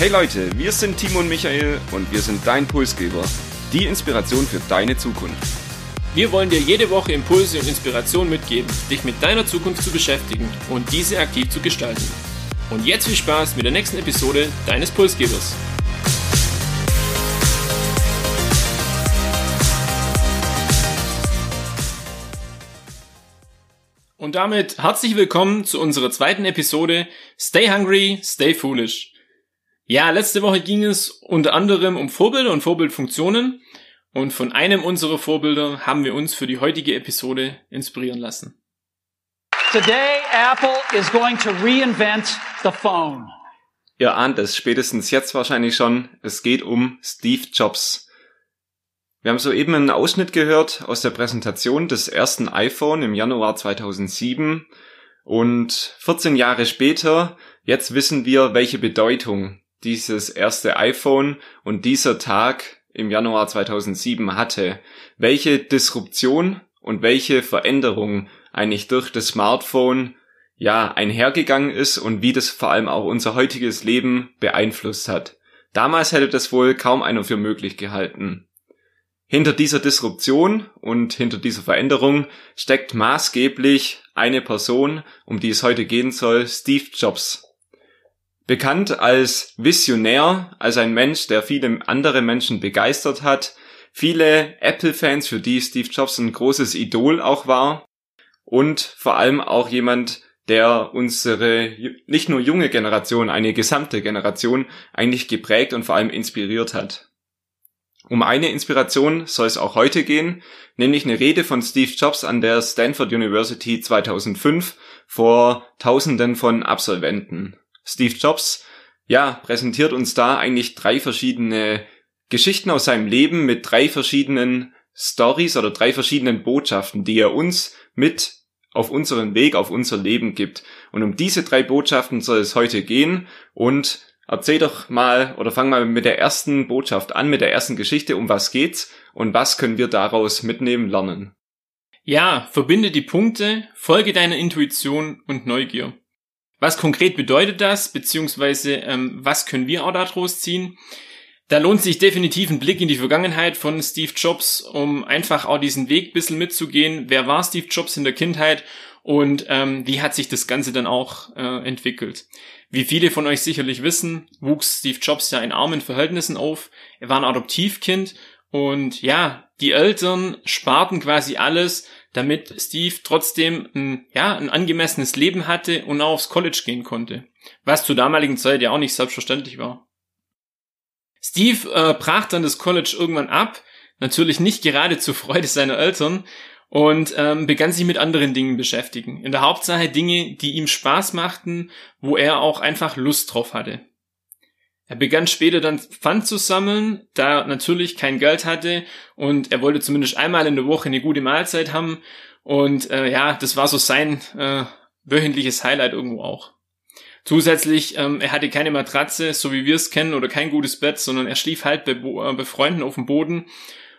Hey Leute, wir sind Timo und Michael und wir sind dein Pulsgeber, die Inspiration für deine Zukunft. Wir wollen dir jede Woche Impulse und Inspiration mitgeben, dich mit deiner Zukunft zu beschäftigen und diese aktiv zu gestalten. Und jetzt viel Spaß mit der nächsten Episode deines Pulsgebers. Und damit herzlich willkommen zu unserer zweiten Episode Stay Hungry, Stay Foolish. Ja, letzte Woche ging es unter anderem um Vorbilder und Vorbildfunktionen und von einem unserer Vorbilder haben wir uns für die heutige Episode inspirieren lassen. Today Apple is going to reinvent the phone. Ihr ahnt es spätestens jetzt wahrscheinlich schon, es geht um Steve Jobs. Wir haben soeben einen Ausschnitt gehört aus der Präsentation des ersten iPhone im Januar 2007 und 14 Jahre später, jetzt wissen wir, welche Bedeutung dieses erste iPhone und dieser Tag im Januar 2007 hatte, welche Disruption und welche Veränderung eigentlich durch das Smartphone ja einhergegangen ist und wie das vor allem auch unser heutiges Leben beeinflusst hat. Damals hätte das wohl kaum einer für möglich gehalten. Hinter dieser Disruption und hinter dieser Veränderung steckt maßgeblich eine Person, um die es heute gehen soll, Steve Jobs. Bekannt als Visionär, als ein Mensch, der viele andere Menschen begeistert hat, viele Apple-Fans, für die Steve Jobs ein großes Idol auch war und vor allem auch jemand, der unsere nicht nur junge Generation, eine gesamte Generation eigentlich geprägt und vor allem inspiriert hat. Um eine Inspiration soll es auch heute gehen, nämlich eine Rede von Steve Jobs an der Stanford University 2005 vor Tausenden von Absolventen. Steve Jobs, ja, präsentiert uns da eigentlich drei verschiedene Geschichten aus seinem Leben mit drei verschiedenen Stories oder drei verschiedenen Botschaften, die er uns mit auf unseren Weg, auf unser Leben gibt. Und um diese drei Botschaften soll es heute gehen. Und erzähl doch mal oder fang mal mit der ersten Botschaft an, mit der ersten Geschichte. Um was geht's und was können wir daraus mitnehmen, lernen? Ja, verbinde die Punkte, folge deiner Intuition und Neugier. Was konkret bedeutet das, beziehungsweise ähm, was können wir auch daraus ziehen? Da lohnt sich definitiv ein Blick in die Vergangenheit von Steve Jobs, um einfach auch diesen Weg ein bisschen mitzugehen. Wer war Steve Jobs in der Kindheit und ähm, wie hat sich das Ganze dann auch äh, entwickelt? Wie viele von euch sicherlich wissen, wuchs Steve Jobs ja in armen Verhältnissen auf. Er war ein Adoptivkind und ja, die Eltern sparten quasi alles, damit Steve trotzdem ein, ja, ein angemessenes Leben hatte und auch aufs College gehen konnte. Was zur damaligen Zeit ja auch nicht selbstverständlich war. Steve äh, brach dann das College irgendwann ab, natürlich nicht gerade zur Freude seiner Eltern, und ähm, begann sich mit anderen Dingen beschäftigen. In der Hauptsache Dinge, die ihm Spaß machten, wo er auch einfach Lust drauf hatte. Er begann später dann Pfand zu sammeln, da er natürlich kein Geld hatte und er wollte zumindest einmal in der Woche eine gute Mahlzeit haben und äh, ja, das war so sein äh, wöchentliches Highlight irgendwo auch. Zusätzlich, ähm, er hatte keine Matratze, so wie wir es kennen, oder kein gutes Bett, sondern er schlief halt bei, äh, bei Freunden auf dem Boden.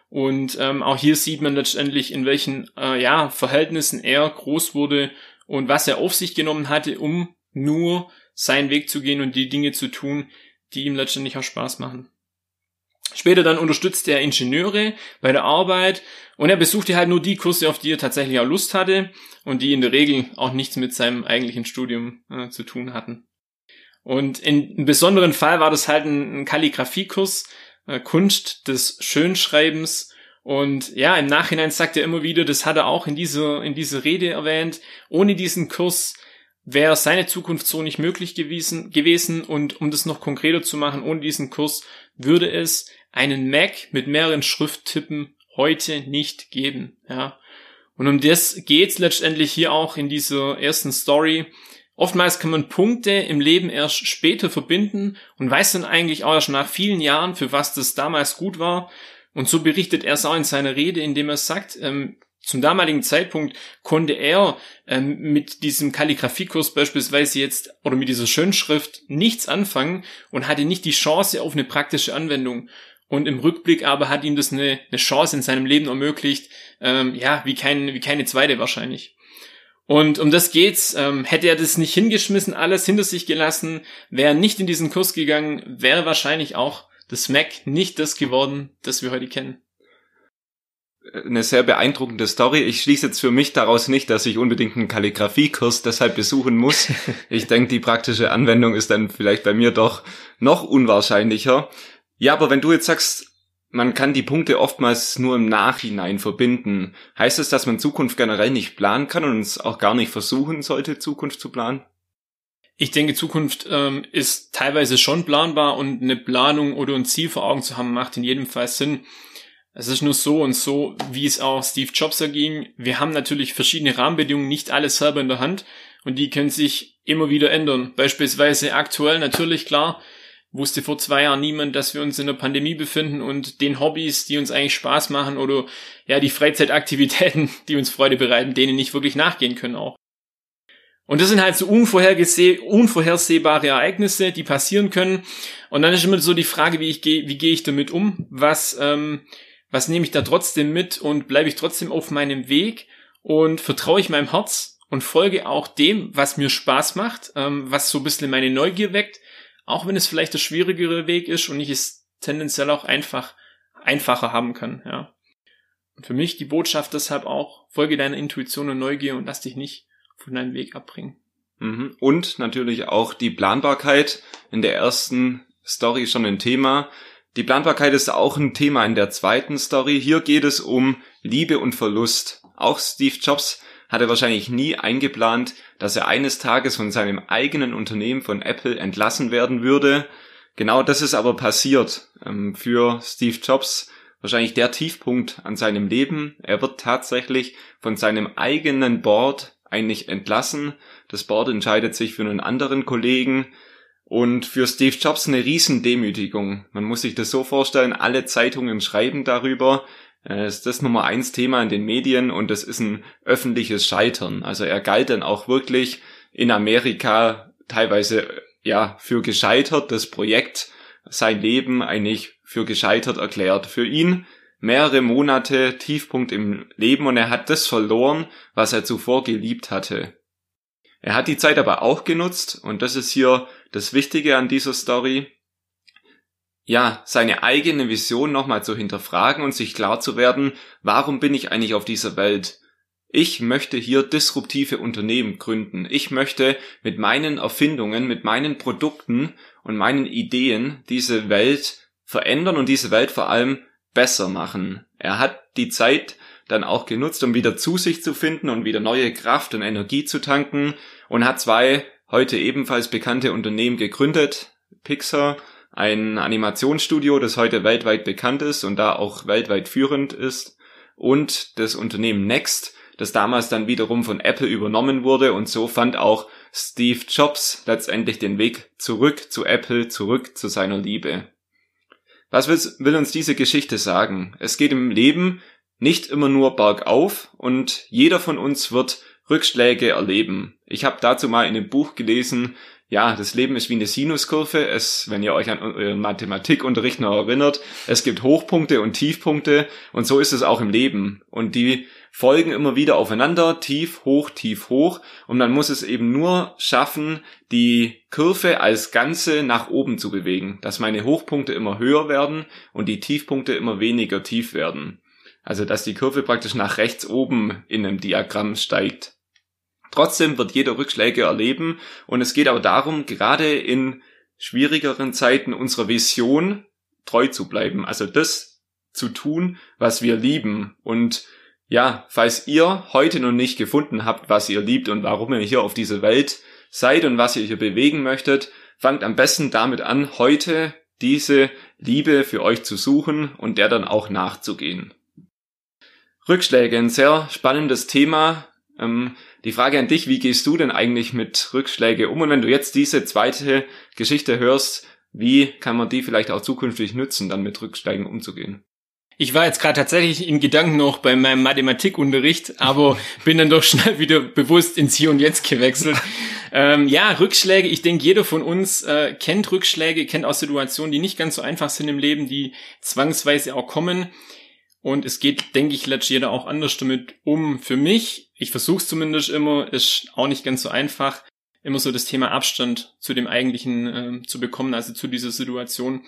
Und ähm, auch hier sieht man letztendlich, in welchen äh, ja, Verhältnissen er groß wurde und was er auf sich genommen hatte, um nur seinen Weg zu gehen und die Dinge zu tun, die ihm letztendlich auch Spaß machen. Später dann unterstützte er Ingenieure bei der Arbeit und er besuchte halt nur die Kurse, auf die er tatsächlich auch Lust hatte und die in der Regel auch nichts mit seinem eigentlichen Studium äh, zu tun hatten. Und in einem besonderen Fall war das halt ein, ein Kalligrafiekurs, äh, Kunst des Schönschreibens. Und ja, im Nachhinein sagt er immer wieder, das hat er auch in dieser, in dieser Rede erwähnt. Ohne diesen Kurs wäre seine Zukunft so nicht möglich gewesen, gewesen und um das noch konkreter zu machen, ohne diesen Kurs würde es einen Mac mit mehreren Schrifttippen heute nicht geben, ja. Und um das geht's letztendlich hier auch in dieser ersten Story. Oftmals kann man Punkte im Leben erst später verbinden und weiß dann eigentlich auch erst nach vielen Jahren, für was das damals gut war. Und so berichtet er es auch in seiner Rede, indem er sagt, ähm, zum damaligen Zeitpunkt konnte er ähm, mit diesem Kalligrafiekurs beispielsweise jetzt oder mit dieser Schönschrift nichts anfangen und hatte nicht die Chance auf eine praktische Anwendung. Und im Rückblick aber hat ihm das eine, eine Chance in seinem Leben ermöglicht, ähm, ja, wie, kein, wie keine zweite wahrscheinlich. Und um das geht's. Ähm, hätte er das nicht hingeschmissen, alles hinter sich gelassen, wäre nicht in diesen Kurs gegangen, wäre wahrscheinlich auch das Mac nicht das geworden, das wir heute kennen. Eine sehr beeindruckende Story. Ich schließe jetzt für mich daraus nicht, dass ich unbedingt einen Kalligrafiekurs deshalb besuchen muss. Ich denke, die praktische Anwendung ist dann vielleicht bei mir doch noch unwahrscheinlicher. Ja, aber wenn du jetzt sagst, man kann die Punkte oftmals nur im Nachhinein verbinden. Heißt es, dass man Zukunft generell nicht planen kann und es auch gar nicht versuchen sollte, Zukunft zu planen? Ich denke, Zukunft ähm, ist teilweise schon planbar und eine Planung oder ein Ziel vor Augen zu haben, macht in jedem Fall Sinn. Es ist nur so und so, wie es auch Steve Jobs erging. Wir haben natürlich verschiedene Rahmenbedingungen, nicht alles selber in der Hand und die können sich immer wieder ändern. Beispielsweise aktuell natürlich klar, wusste vor zwei Jahren niemand, dass wir uns in der Pandemie befinden und den Hobbys, die uns eigentlich Spaß machen oder ja, die Freizeitaktivitäten, die uns Freude bereiten, denen nicht wirklich nachgehen können auch. Und das sind halt so unvorhersehbare Ereignisse, die passieren können. Und dann ist immer so die Frage, wie ich gehe, wie gehe ich damit um? Was, ähm, was nehme ich da trotzdem mit und bleibe ich trotzdem auf meinem Weg und vertraue ich meinem Herz und folge auch dem, was mir Spaß macht, ähm, was so ein bisschen meine Neugier weckt auch wenn es vielleicht der schwierigere Weg ist und ich es tendenziell auch einfach einfacher haben kann, ja. Und für mich die Botschaft deshalb auch, folge deiner Intuition und Neugier und lass dich nicht von deinem Weg abbringen. Mhm. Und natürlich auch die Planbarkeit in der ersten Story schon ein Thema. Die Planbarkeit ist auch ein Thema in der zweiten Story. Hier geht es um Liebe und Verlust. Auch Steve Jobs hat er wahrscheinlich nie eingeplant, dass er eines Tages von seinem eigenen Unternehmen von Apple entlassen werden würde. Genau das ist aber passiert. Ähm, für Steve Jobs wahrscheinlich der Tiefpunkt an seinem Leben. Er wird tatsächlich von seinem eigenen Board eigentlich entlassen. Das Board entscheidet sich für einen anderen Kollegen. Und für Steve Jobs eine Riesendemütigung. Man muss sich das so vorstellen, alle Zeitungen schreiben darüber. Äh, ist das Nummer eins Thema in den Medien und das ist ein öffentliches Scheitern. Also er galt dann auch wirklich in Amerika teilweise ja für gescheitert, das Projekt sein Leben eigentlich für gescheitert erklärt. Für ihn mehrere Monate Tiefpunkt im Leben und er hat das verloren, was er zuvor geliebt hatte. Er hat die Zeit aber auch genutzt und das ist hier das Wichtige an dieser Story ja, seine eigene Vision nochmal zu hinterfragen und sich klar zu werden, warum bin ich eigentlich auf dieser Welt? Ich möchte hier disruptive Unternehmen gründen. Ich möchte mit meinen Erfindungen, mit meinen Produkten und meinen Ideen diese Welt verändern und diese Welt vor allem besser machen. Er hat die Zeit dann auch genutzt, um wieder zu sich zu finden und wieder neue Kraft und Energie zu tanken und hat zwei heute ebenfalls bekannte Unternehmen gegründet, Pixar ein Animationsstudio, das heute weltweit bekannt ist und da auch weltweit führend ist, und das Unternehmen Next, das damals dann wiederum von Apple übernommen wurde und so fand auch Steve Jobs letztendlich den Weg zurück zu Apple, zurück zu seiner Liebe. Was will, uns diese Geschichte sagen? Es geht im Leben nicht immer nur bergauf und jeder von uns wird Rückschläge erleben. Ich habe dazu mal in einem Buch gelesen, ja, das Leben ist wie eine Sinuskurve. Es, wenn ihr euch an euren Mathematikunterricht noch erinnert, es gibt Hochpunkte und Tiefpunkte und so ist es auch im Leben. Und die folgen immer wieder aufeinander, tief, hoch, tief, hoch. Und man muss es eben nur schaffen, die Kurve als Ganze nach oben zu bewegen, dass meine Hochpunkte immer höher werden und die Tiefpunkte immer weniger tief werden. Also, dass die Kurve praktisch nach rechts oben in einem Diagramm steigt. Trotzdem wird jeder Rückschläge erleben und es geht aber darum, gerade in schwierigeren Zeiten unserer Vision treu zu bleiben. Also das zu tun, was wir lieben. Und ja, falls ihr heute noch nicht gefunden habt, was ihr liebt und warum ihr hier auf dieser Welt seid und was ihr hier bewegen möchtet, fangt am besten damit an, heute diese Liebe für euch zu suchen und der dann auch nachzugehen. Rückschläge, ein sehr spannendes Thema. Ähm, die Frage an dich, wie gehst du denn eigentlich mit Rückschläge um? Und wenn du jetzt diese zweite Geschichte hörst, wie kann man die vielleicht auch zukünftig nutzen, dann mit Rückschlägen umzugehen? Ich war jetzt gerade tatsächlich in Gedanken noch bei meinem Mathematikunterricht, aber bin dann doch schnell wieder bewusst ins Hier und Jetzt gewechselt. ähm, ja, Rückschläge. Ich denke, jeder von uns äh, kennt Rückschläge, kennt auch Situationen, die nicht ganz so einfach sind im Leben, die zwangsweise auch kommen. Und es geht, denke ich, letztlich jeder auch anders damit um. Für mich, ich versuche es zumindest immer, ist auch nicht ganz so einfach, immer so das Thema Abstand zu dem eigentlichen äh, zu bekommen, also zu dieser Situation.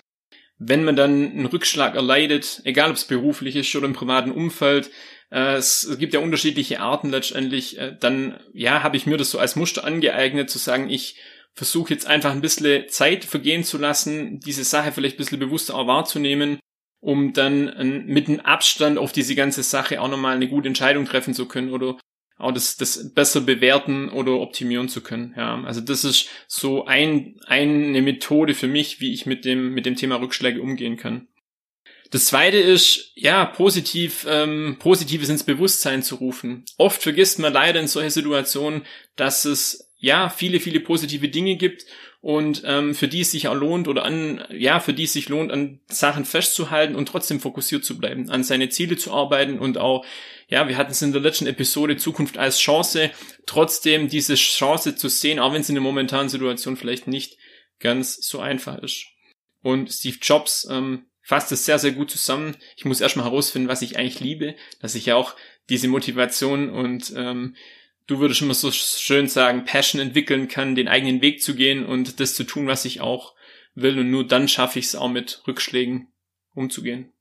Wenn man dann einen Rückschlag erleidet, egal ob es beruflich ist oder im privaten Umfeld, äh, es, gibt ja unterschiedliche Arten letztendlich, äh, dann ja, habe ich mir das so als Muster angeeignet, zu sagen, ich versuche jetzt einfach ein bisschen Zeit vergehen zu lassen, diese Sache vielleicht ein bisschen bewusster auch wahrzunehmen, um dann mit einem Abstand auf diese ganze Sache auch nochmal eine gute Entscheidung treffen zu können oder auch das, das besser bewerten oder optimieren zu können. Ja, also das ist so ein, eine Methode für mich, wie ich mit dem, mit dem Thema Rückschläge umgehen kann. Das zweite ist, ja, positiv, ähm, Positives ins Bewusstsein zu rufen. Oft vergisst man leider in solchen Situationen, dass es ja viele, viele positive Dinge gibt und ähm, für die es sich auch lohnt oder an, ja, für die es sich lohnt, an Sachen festzuhalten und trotzdem fokussiert zu bleiben, an seine Ziele zu arbeiten und auch, ja, wir hatten es in der letzten Episode Zukunft als Chance, trotzdem diese Chance zu sehen, auch wenn es in der momentanen Situation vielleicht nicht ganz so einfach ist. Und Steve Jobs ähm, fasst es sehr, sehr gut zusammen. Ich muss erstmal herausfinden, was ich eigentlich liebe, dass ich ja auch diese Motivation und ähm, du würdest immer so schön sagen, Passion entwickeln kann, den eigenen Weg zu gehen und das zu tun, was ich auch will. Und nur dann schaffe ich es auch mit Rückschlägen umzugehen.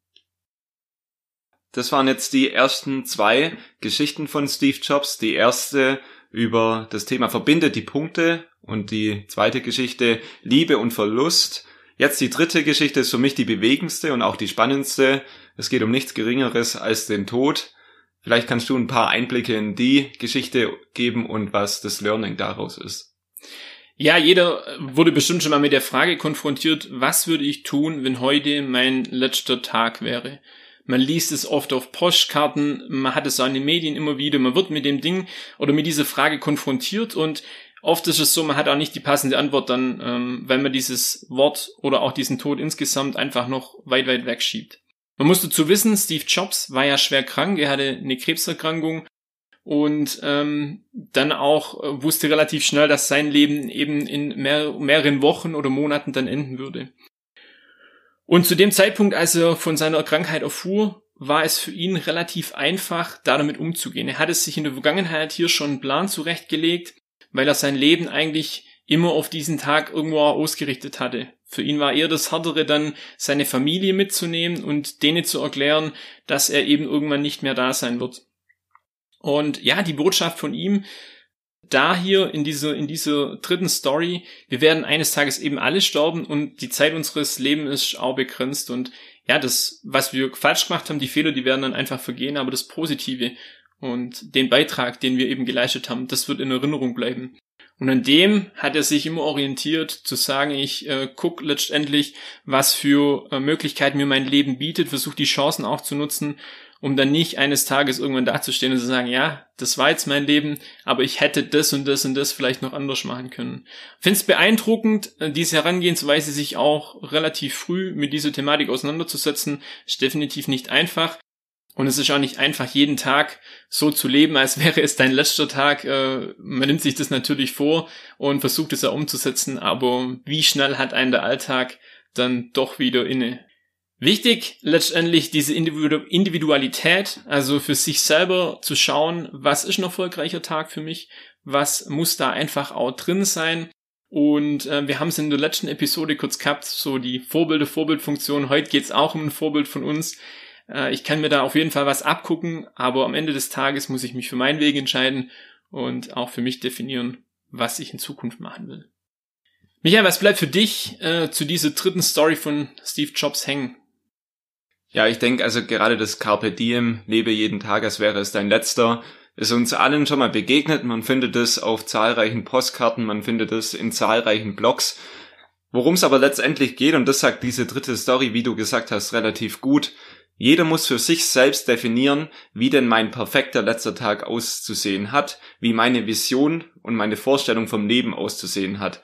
Das waren jetzt die ersten zwei Geschichten von Steve Jobs. Die erste über das Thema verbindet die Punkte und die zweite Geschichte Liebe und Verlust. Jetzt die dritte Geschichte ist für mich die bewegendste und auch die spannendste. Es geht um nichts Geringeres als den Tod. Vielleicht kannst du ein paar Einblicke in die Geschichte geben und was das Learning daraus ist. Ja, jeder wurde bestimmt schon mal mit der Frage konfrontiert, was würde ich tun, wenn heute mein letzter Tag wäre? Man liest es oft auf Postkarten, man hat es auch in den Medien immer wieder, man wird mit dem Ding oder mit dieser Frage konfrontiert und oft ist es so, man hat auch nicht die passende Antwort dann, ähm, weil man dieses Wort oder auch diesen Tod insgesamt einfach noch weit, weit wegschiebt. Man muss dazu wissen, Steve Jobs war ja schwer krank, er hatte eine Krebserkrankung und ähm, dann auch äh, wusste relativ schnell, dass sein Leben eben in mehr, mehreren Wochen oder Monaten dann enden würde. Und zu dem Zeitpunkt, als er von seiner Krankheit erfuhr, war es für ihn relativ einfach, da damit umzugehen. Er hatte sich in der Vergangenheit hier schon einen Plan zurechtgelegt, weil er sein Leben eigentlich immer auf diesen Tag irgendwo ausgerichtet hatte. Für ihn war eher das Härtere dann, seine Familie mitzunehmen und denen zu erklären, dass er eben irgendwann nicht mehr da sein wird. Und ja, die Botschaft von ihm, da hier in dieser, in dieser dritten Story, wir werden eines Tages eben alle sterben und die Zeit unseres Lebens ist auch begrenzt und ja, das, was wir falsch gemacht haben, die Fehler, die werden dann einfach vergehen, aber das Positive und den Beitrag, den wir eben geleistet haben, das wird in Erinnerung bleiben. Und an dem hat er sich immer orientiert, zu sagen, ich äh, gucke letztendlich, was für äh, Möglichkeiten mir mein Leben bietet, versuche die Chancen auch zu nutzen, um dann nicht eines Tages irgendwann dazustehen und zu sagen, ja, das war jetzt mein Leben, aber ich hätte das und das und das vielleicht noch anders machen können. Finde es beeindruckend, äh, diese Herangehensweise sich auch relativ früh mit dieser Thematik auseinanderzusetzen, ist definitiv nicht einfach. Und es ist auch nicht einfach, jeden Tag so zu leben, als wäre es dein letzter Tag. Äh, man nimmt sich das natürlich vor und versucht es ja umzusetzen, aber wie schnell hat einen der Alltag dann doch wieder inne? Wichtig letztendlich diese Individualität, also für sich selber zu schauen, was ist ein erfolgreicher Tag für mich, was muss da einfach auch drin sein. Und äh, wir haben es in der letzten Episode kurz gehabt, so die Vorbilder, Vorbildfunktion. Heute geht es auch um ein Vorbild von uns. Äh, ich kann mir da auf jeden Fall was abgucken, aber am Ende des Tages muss ich mich für meinen Weg entscheiden und auch für mich definieren, was ich in Zukunft machen will. Michael, was bleibt für dich äh, zu dieser dritten Story von Steve Jobs hängen? Ja, ich denke also gerade das Carpe Diem, lebe jeden Tag, als wäre es dein letzter, ist uns allen schon mal begegnet. Man findet es auf zahlreichen Postkarten, man findet es in zahlreichen Blogs. Worum es aber letztendlich geht, und das sagt diese dritte Story, wie du gesagt hast, relativ gut, jeder muss für sich selbst definieren, wie denn mein perfekter letzter Tag auszusehen hat, wie meine Vision und meine Vorstellung vom Leben auszusehen hat.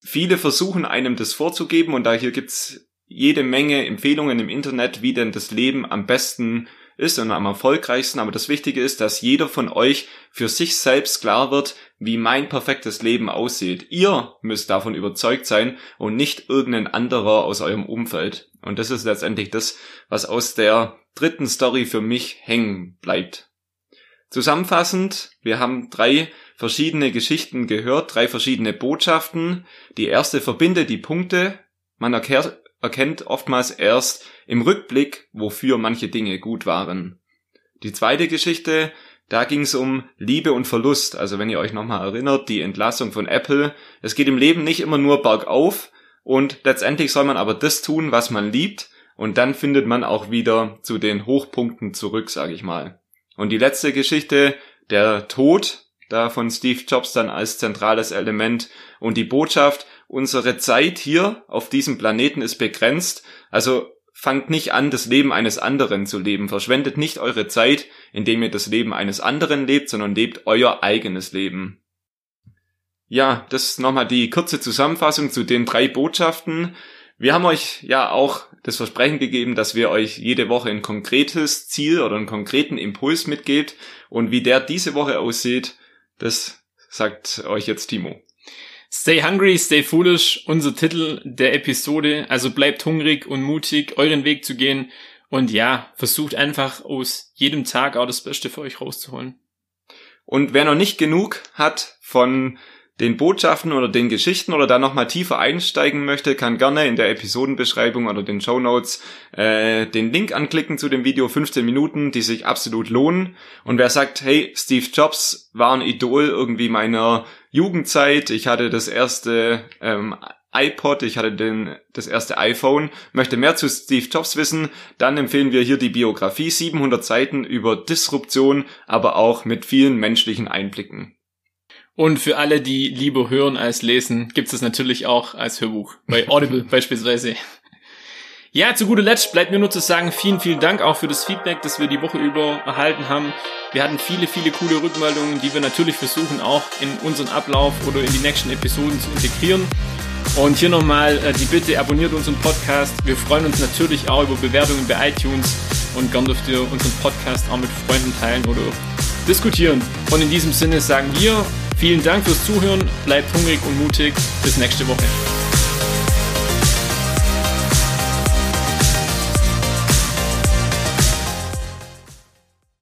Viele versuchen einem das vorzugeben und da hier gibt's jede Menge Empfehlungen im Internet, wie denn das Leben am besten ist und am erfolgreichsten, aber das Wichtige ist, dass jeder von euch für sich selbst klar wird, wie mein perfektes Leben aussieht. Ihr müsst davon überzeugt sein und nicht irgendein anderer aus eurem Umfeld. Und das ist letztendlich das, was aus der dritten Story für mich hängen bleibt. Zusammenfassend, wir haben drei verschiedene Geschichten gehört, drei verschiedene Botschaften. Die erste verbindet die Punkte. Man erkennt oftmals erst im Rückblick, wofür manche Dinge gut waren. Die zweite Geschichte, da ging es um Liebe und Verlust. Also wenn ihr euch nochmal erinnert, die Entlassung von Apple. Es geht im Leben nicht immer nur bergauf und letztendlich soll man aber das tun, was man liebt und dann findet man auch wieder zu den Hochpunkten zurück, sage ich mal. Und die letzte Geschichte, der Tod, da von Steve Jobs dann als zentrales Element und die Botschaft, unsere Zeit hier auf diesem Planeten ist begrenzt, also fangt nicht an, das Leben eines anderen zu leben, verschwendet nicht eure Zeit, indem ihr das Leben eines anderen lebt, sondern lebt euer eigenes Leben. Ja, das ist nochmal die kurze Zusammenfassung zu den drei Botschaften. Wir haben euch ja auch das Versprechen gegeben, dass wir euch jede Woche ein konkretes Ziel oder einen konkreten Impuls mitgebt. Und wie der diese Woche aussieht, das sagt euch jetzt Timo. Stay hungry, stay foolish, unser Titel der Episode. Also bleibt hungrig und mutig, euren Weg zu gehen. Und ja, versucht einfach aus jedem Tag auch das Beste für euch rauszuholen. Und wer noch nicht genug hat von den Botschaften oder den Geschichten oder da nochmal tiefer einsteigen möchte, kann gerne in der Episodenbeschreibung oder den Show Notes äh, den Link anklicken zu dem Video 15 Minuten, die sich absolut lohnen. Und wer sagt, hey, Steve Jobs war ein Idol irgendwie meiner Jugendzeit, ich hatte das erste ähm, iPod, ich hatte den, das erste iPhone, möchte mehr zu Steve Jobs wissen, dann empfehlen wir hier die Biografie, 700 Seiten über Disruption, aber auch mit vielen menschlichen Einblicken. Und für alle, die lieber hören als lesen, gibt es natürlich auch als Hörbuch. Bei Audible beispielsweise. Ja, zu guter Letzt bleibt mir nur zu sagen, vielen, vielen Dank auch für das Feedback, das wir die Woche über erhalten haben. Wir hatten viele, viele coole Rückmeldungen, die wir natürlich versuchen auch in unseren Ablauf oder in die nächsten Episoden zu integrieren. Und hier nochmal äh, die Bitte, abonniert unseren Podcast. Wir freuen uns natürlich auch über Bewertungen bei iTunes und gern dürft ihr unseren Podcast auch mit Freunden teilen oder diskutieren. Und in diesem Sinne sagen wir Vielen Dank fürs Zuhören, bleibt hungrig und mutig. Bis nächste Woche.